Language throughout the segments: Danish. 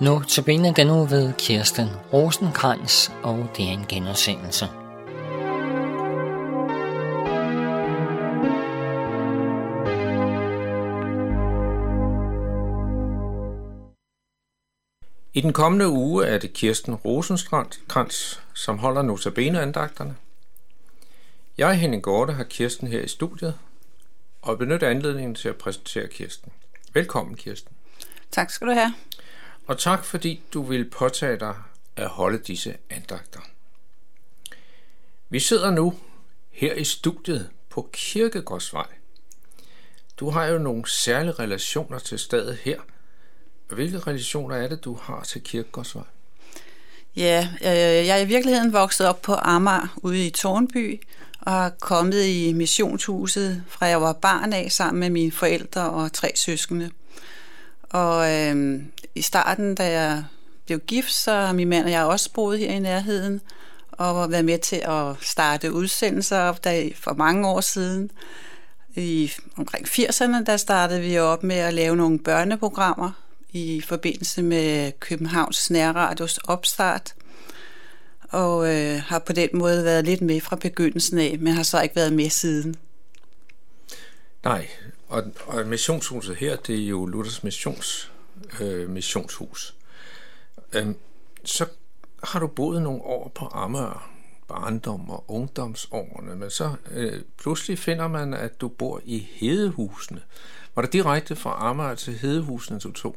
Nu til benet den uge ved Kirsten Rosenkrantz, og det er en genudsendelse. I den kommende uge er det Kirsten Rosenkrantz, som holder notabene-andagterne. Jeg, Henning Gorte, har Kirsten her i studiet, og benytter anledningen til at præsentere Kirsten. Velkommen, Kirsten. Tak skal du have. Og tak fordi du vil påtage dig at holde disse andagter. Vi sidder nu her i studiet på Kirkegårdsvej. Du har jo nogle særlige relationer til stedet her. Hvilke relationer er det, du har til Kirkegårdsvej? Ja, øh, jeg er i virkeligheden vokset op på Amager ude i Tornby, og er kommet i missionshuset fra jeg var barn af sammen med mine forældre og tre søskende. Og øh, i starten, da jeg blev gift, så har min mand og jeg også boet her i nærheden, og været med til at starte udsendelser op der for mange år siden. I omkring 80'erne, der startede vi op med at lave nogle børneprogrammer i forbindelse med Københavns Nærradios opstart og øh, har på den måde været lidt med fra begyndelsen af, men har så ikke været med siden. Nej, og, og missionshuset her, det er jo Luthers missions, øh, missionshus. Øhm, så har du boet nogle år på Amager, barndom og ungdomsårene, men så øh, pludselig finder man, at du bor i Hedehusene. Var det direkte fra Amager til Hedehusene, du tog?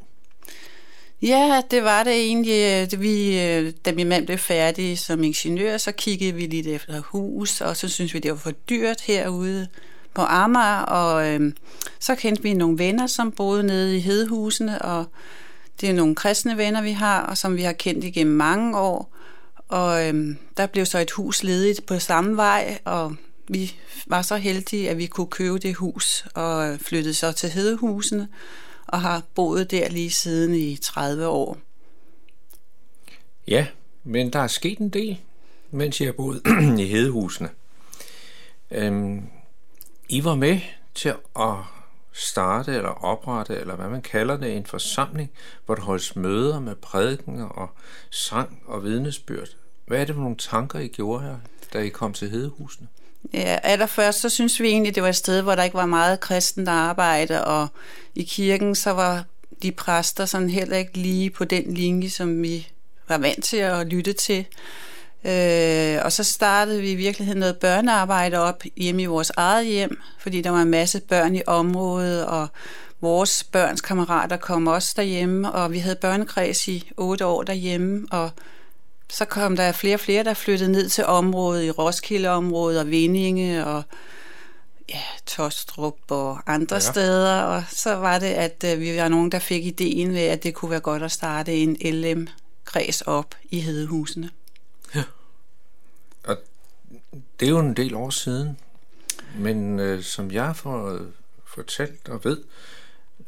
Ja, det var det egentlig. Vi, øh, da min mand blev færdig som ingeniør, så kiggede vi lidt efter hus, og så synes vi, det var for dyrt herude på Amager, og øh, så kendte vi nogle venner, som boede nede i Hedehusene, og det er nogle kristne venner, vi har, og som vi har kendt igennem mange år. Og øh, der blev så et hus ledigt på samme vej, og vi var så heldige, at vi kunne købe det hus og flyttede så til Hedehusene og har boet der lige siden i 30 år. Ja, men der er sket en del, mens jeg har boet i Hedehusene. Øhm, i var med til at starte eller oprette, eller hvad man kalder det, en forsamling, hvor der holdes møder med prædiken og sang og vidnesbyrd. Hvad er det for nogle tanker, I gjorde her, da I kom til Hedehusene? Ja, allerførst så synes vi egentlig, det var et sted, hvor der ikke var meget kristent arbejde, og i kirken så var de præster sådan heller ikke lige på den linje, som vi var vant til at lytte til. Øh, og så startede vi i virkeligheden noget børnearbejde op hjemme i vores eget hjem, fordi der var en masse børn i området, og vores børns kammerater kom også derhjemme, og vi havde børnekreds i otte år derhjemme, og så kom der flere og flere, der flyttede ned til området, i Roskildeområdet og Vindinge og ja, Tostrup og andre ja. steder. Og så var det, at øh, vi var nogen, der fik ideen ved, at det kunne være godt at starte en LM-kreds op i Hedehusene. Ja. Og det er jo en del år siden. Men øh, som jeg får fortalt og ved,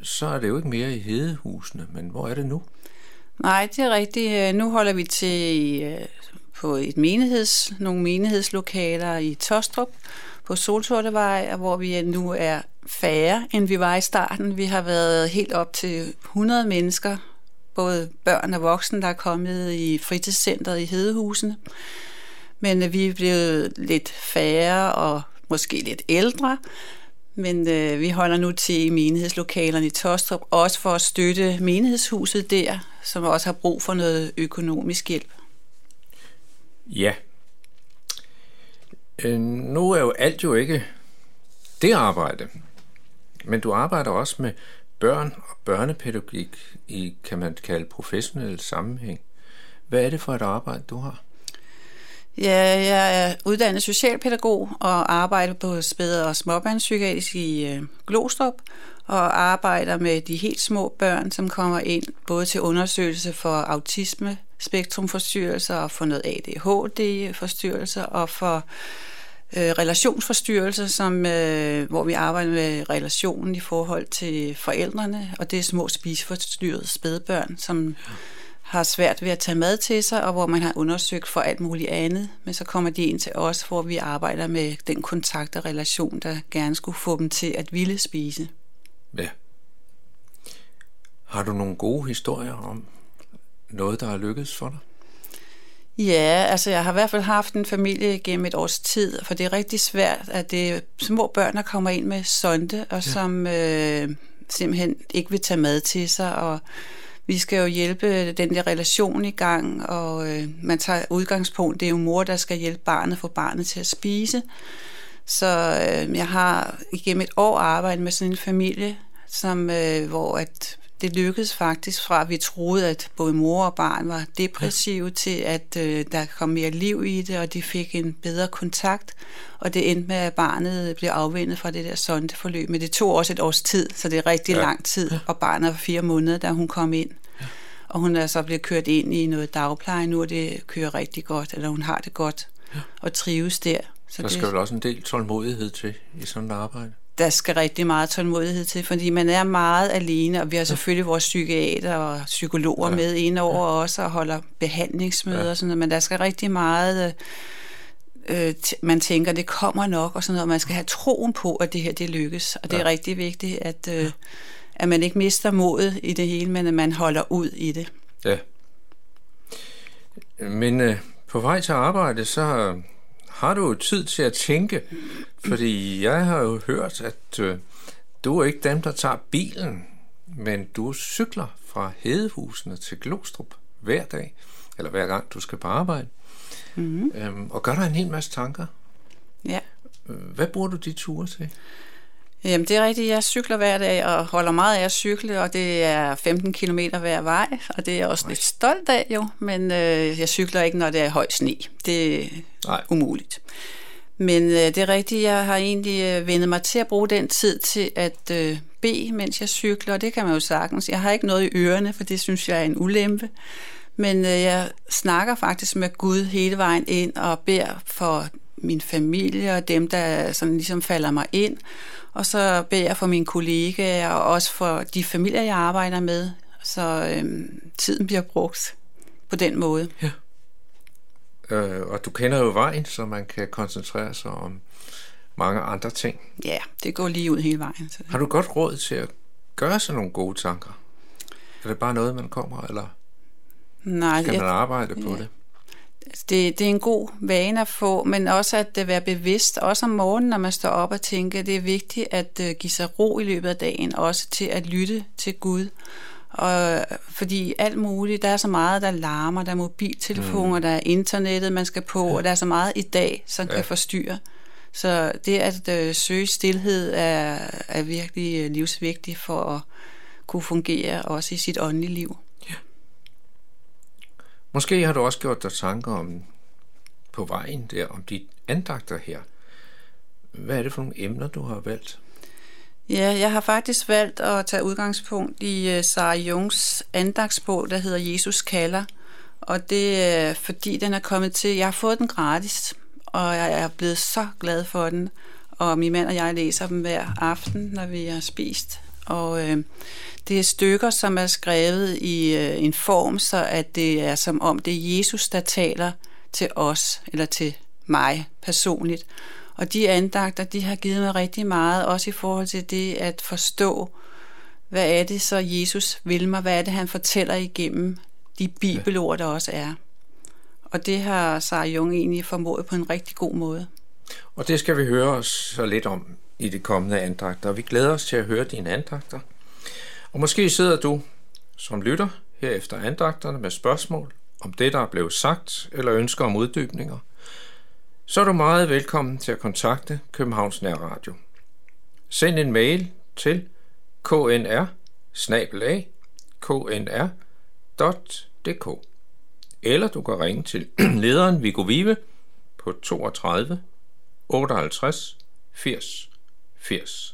så er det jo ikke mere i Hedehusene. Men hvor er det nu? Nej, det er rigtigt. Øh, nu holder vi til øh, på et menigheds, nogle menighedslokaler i Tostrup på Soltortevej, hvor vi øh, nu er færre, end vi var i starten. Vi har været helt op til 100 mennesker, både børn og voksne, der er kommet i fritidscenteret i Hedehusene. Men øh, vi er blevet lidt færre og måske lidt ældre, men øh, vi holder nu til i menighedslokalerne i Tostrup, også for at støtte menighedshuset der, som også har brug for noget økonomisk hjælp. Ja. Øh, nu er jo alt jo ikke det arbejde, men du arbejder også med børn og børnepædagogik i, kan man kalde, professionel sammenhæng. Hvad er det for et arbejde, du har? Ja, jeg er uddannet socialpædagog og arbejder på spæd- og småbørnspsykiatrisk i øh, Glostrup og arbejder med de helt små børn, som kommer ind både til undersøgelse for autisme, spektrumforstyrrelser og for noget ADHD-forstyrrelser og for øh, relationsforstyrrelser, som, øh, hvor vi arbejder med relationen i forhold til forældrene, og det er små spiseforstyrrede spædbørn, som ja har svært ved at tage mad til sig, og hvor man har undersøgt for alt muligt andet. Men så kommer de ind til os, hvor vi arbejder med den kontakt og relation, der gerne skulle få dem til at ville spise. Ja. Har du nogle gode historier om noget, der har lykkedes for dig? Ja, altså jeg har i hvert fald haft en familie gennem et års tid, for det er rigtig svært, at det er små børn, der kommer ind med sonde, og ja. som øh, simpelthen ikke vil tage mad til sig, og vi skal jo hjælpe den der relation i gang, og øh, man tager udgangspunkt, det er jo mor, der skal hjælpe barnet, få barnet til at spise. Så øh, jeg har igennem et år arbejdet med sådan en familie, som, øh, hvor at det lykkedes faktisk fra, at vi troede, at både mor og barn var depressive, ja. til at øh, der kom mere liv i det, og de fik en bedre kontakt. Og det endte med, at barnet blev afvendet fra det der sondeforløb. Men det tog også et års tid, så det er rigtig ja. lang tid. Ja. Og barnet var fire måneder, da hun kom ind. Ja. Og hun er så blevet kørt ind i noget dagpleje nu, og det kører rigtig godt, eller hun har det godt, ja. og trives der. Så der skal det, vel også en del tålmodighed til i sådan et arbejde? Der skal rigtig meget tålmodighed til, fordi man er meget alene, og vi har selvfølgelig vores psykiater og psykologer ja. med ind over ja. også, og holder behandlingsmøder ja. og sådan noget, men der skal rigtig meget, øh, øh man tænker, det kommer nok, og sådan noget, og man skal have troen på, at det her, det lykkes, og det ja. er rigtig vigtigt, at, øh, at man ikke mister modet i det hele, men at man holder ud i det. Ja. Men øh, på vej til arbejde, så har du jo tid til at tænke, fordi jeg har jo hørt, at øh, du er ikke dem, der tager bilen, men du cykler fra Hedehusene til Glostrup hver dag, eller hver gang du skal på arbejde, mm-hmm. øhm, og gør dig en hel masse tanker. Ja. Hvad bruger du de ture til? Jamen det er rigtigt, jeg cykler hver dag og holder meget af at cykle, og det er 15 km hver vej, og det er jeg også lidt stolt af jo, men øh, jeg cykler ikke, når det er høj sne. Det er Nej. umuligt. Men øh, det er rigtigt, jeg har egentlig øh, vendet mig til at bruge den tid til at øh, bede, mens jeg cykler, og det kan man jo sagtens. Jeg har ikke noget i ørerne, for det synes jeg er en ulempe. Men øh, jeg snakker faktisk med Gud hele vejen ind og beder for min familie og dem, der sådan ligesom falder mig ind. Og så beder jeg for mine kollegaer og også for de familier, jeg arbejder med. Så øhm, tiden bliver brugt på den måde. Ja. Øh, og du kender jo vejen, så man kan koncentrere sig om mange andre ting. Ja, det går lige ud hele vejen. Så. Har du godt råd til at gøre sådan nogle gode tanker? Er det bare noget, man kommer, eller Nej, skal man arbejde på ja. det? Det, det er en god vane at få, men også at øh, være bevidst, også om morgenen, når man står op og tænker, det er vigtigt at øh, give sig ro i løbet af dagen, også til at lytte til Gud. Og, fordi alt muligt, der er så meget, der larmer, der er mobiltelefoner, mm. der er internettet, man skal på, ja. og der er så meget i dag, som ja. kan forstyrre. Så det at øh, søge stillhed er, er virkelig livsvigtigt for at kunne fungere også i sit åndelige liv. Måske har du også gjort dig tanker om på vejen der, om de andagter her. Hvad er det for nogle emner, du har valgt? Ja, jeg har faktisk valgt at tage udgangspunkt i øh, Sarah Jungs andagsbog, der hedder Jesus kalder. Og det er fordi, den er kommet til. Jeg har fået den gratis, og jeg er blevet så glad for den. Og min mand og jeg læser dem hver aften, når vi har spist. Og øh, det er stykker, som er skrevet i øh, en form, så at det er som om det er Jesus, der taler til os, eller til mig personligt. Og de andagter, de har givet mig rigtig meget, også i forhold til det at forstå, hvad er det så Jesus vil mig, hvad er det han fortæller igennem de bibelord, der også er. Og det har Sarah Jung egentlig formået på en rigtig god måde. Og det skal vi høre os så lidt om i de kommende andagter. Vi glæder os til at høre dine andagter. Og måske sidder du som lytter her efter andagterne med spørgsmål om det, der er blevet sagt, eller ønsker om uddybninger. Så er du meget velkommen til at kontakte Københavns Nærradio. Send en mail til knr knr.dk eller du kan ringe til lederen Viggo Vive på 32 58 80 80.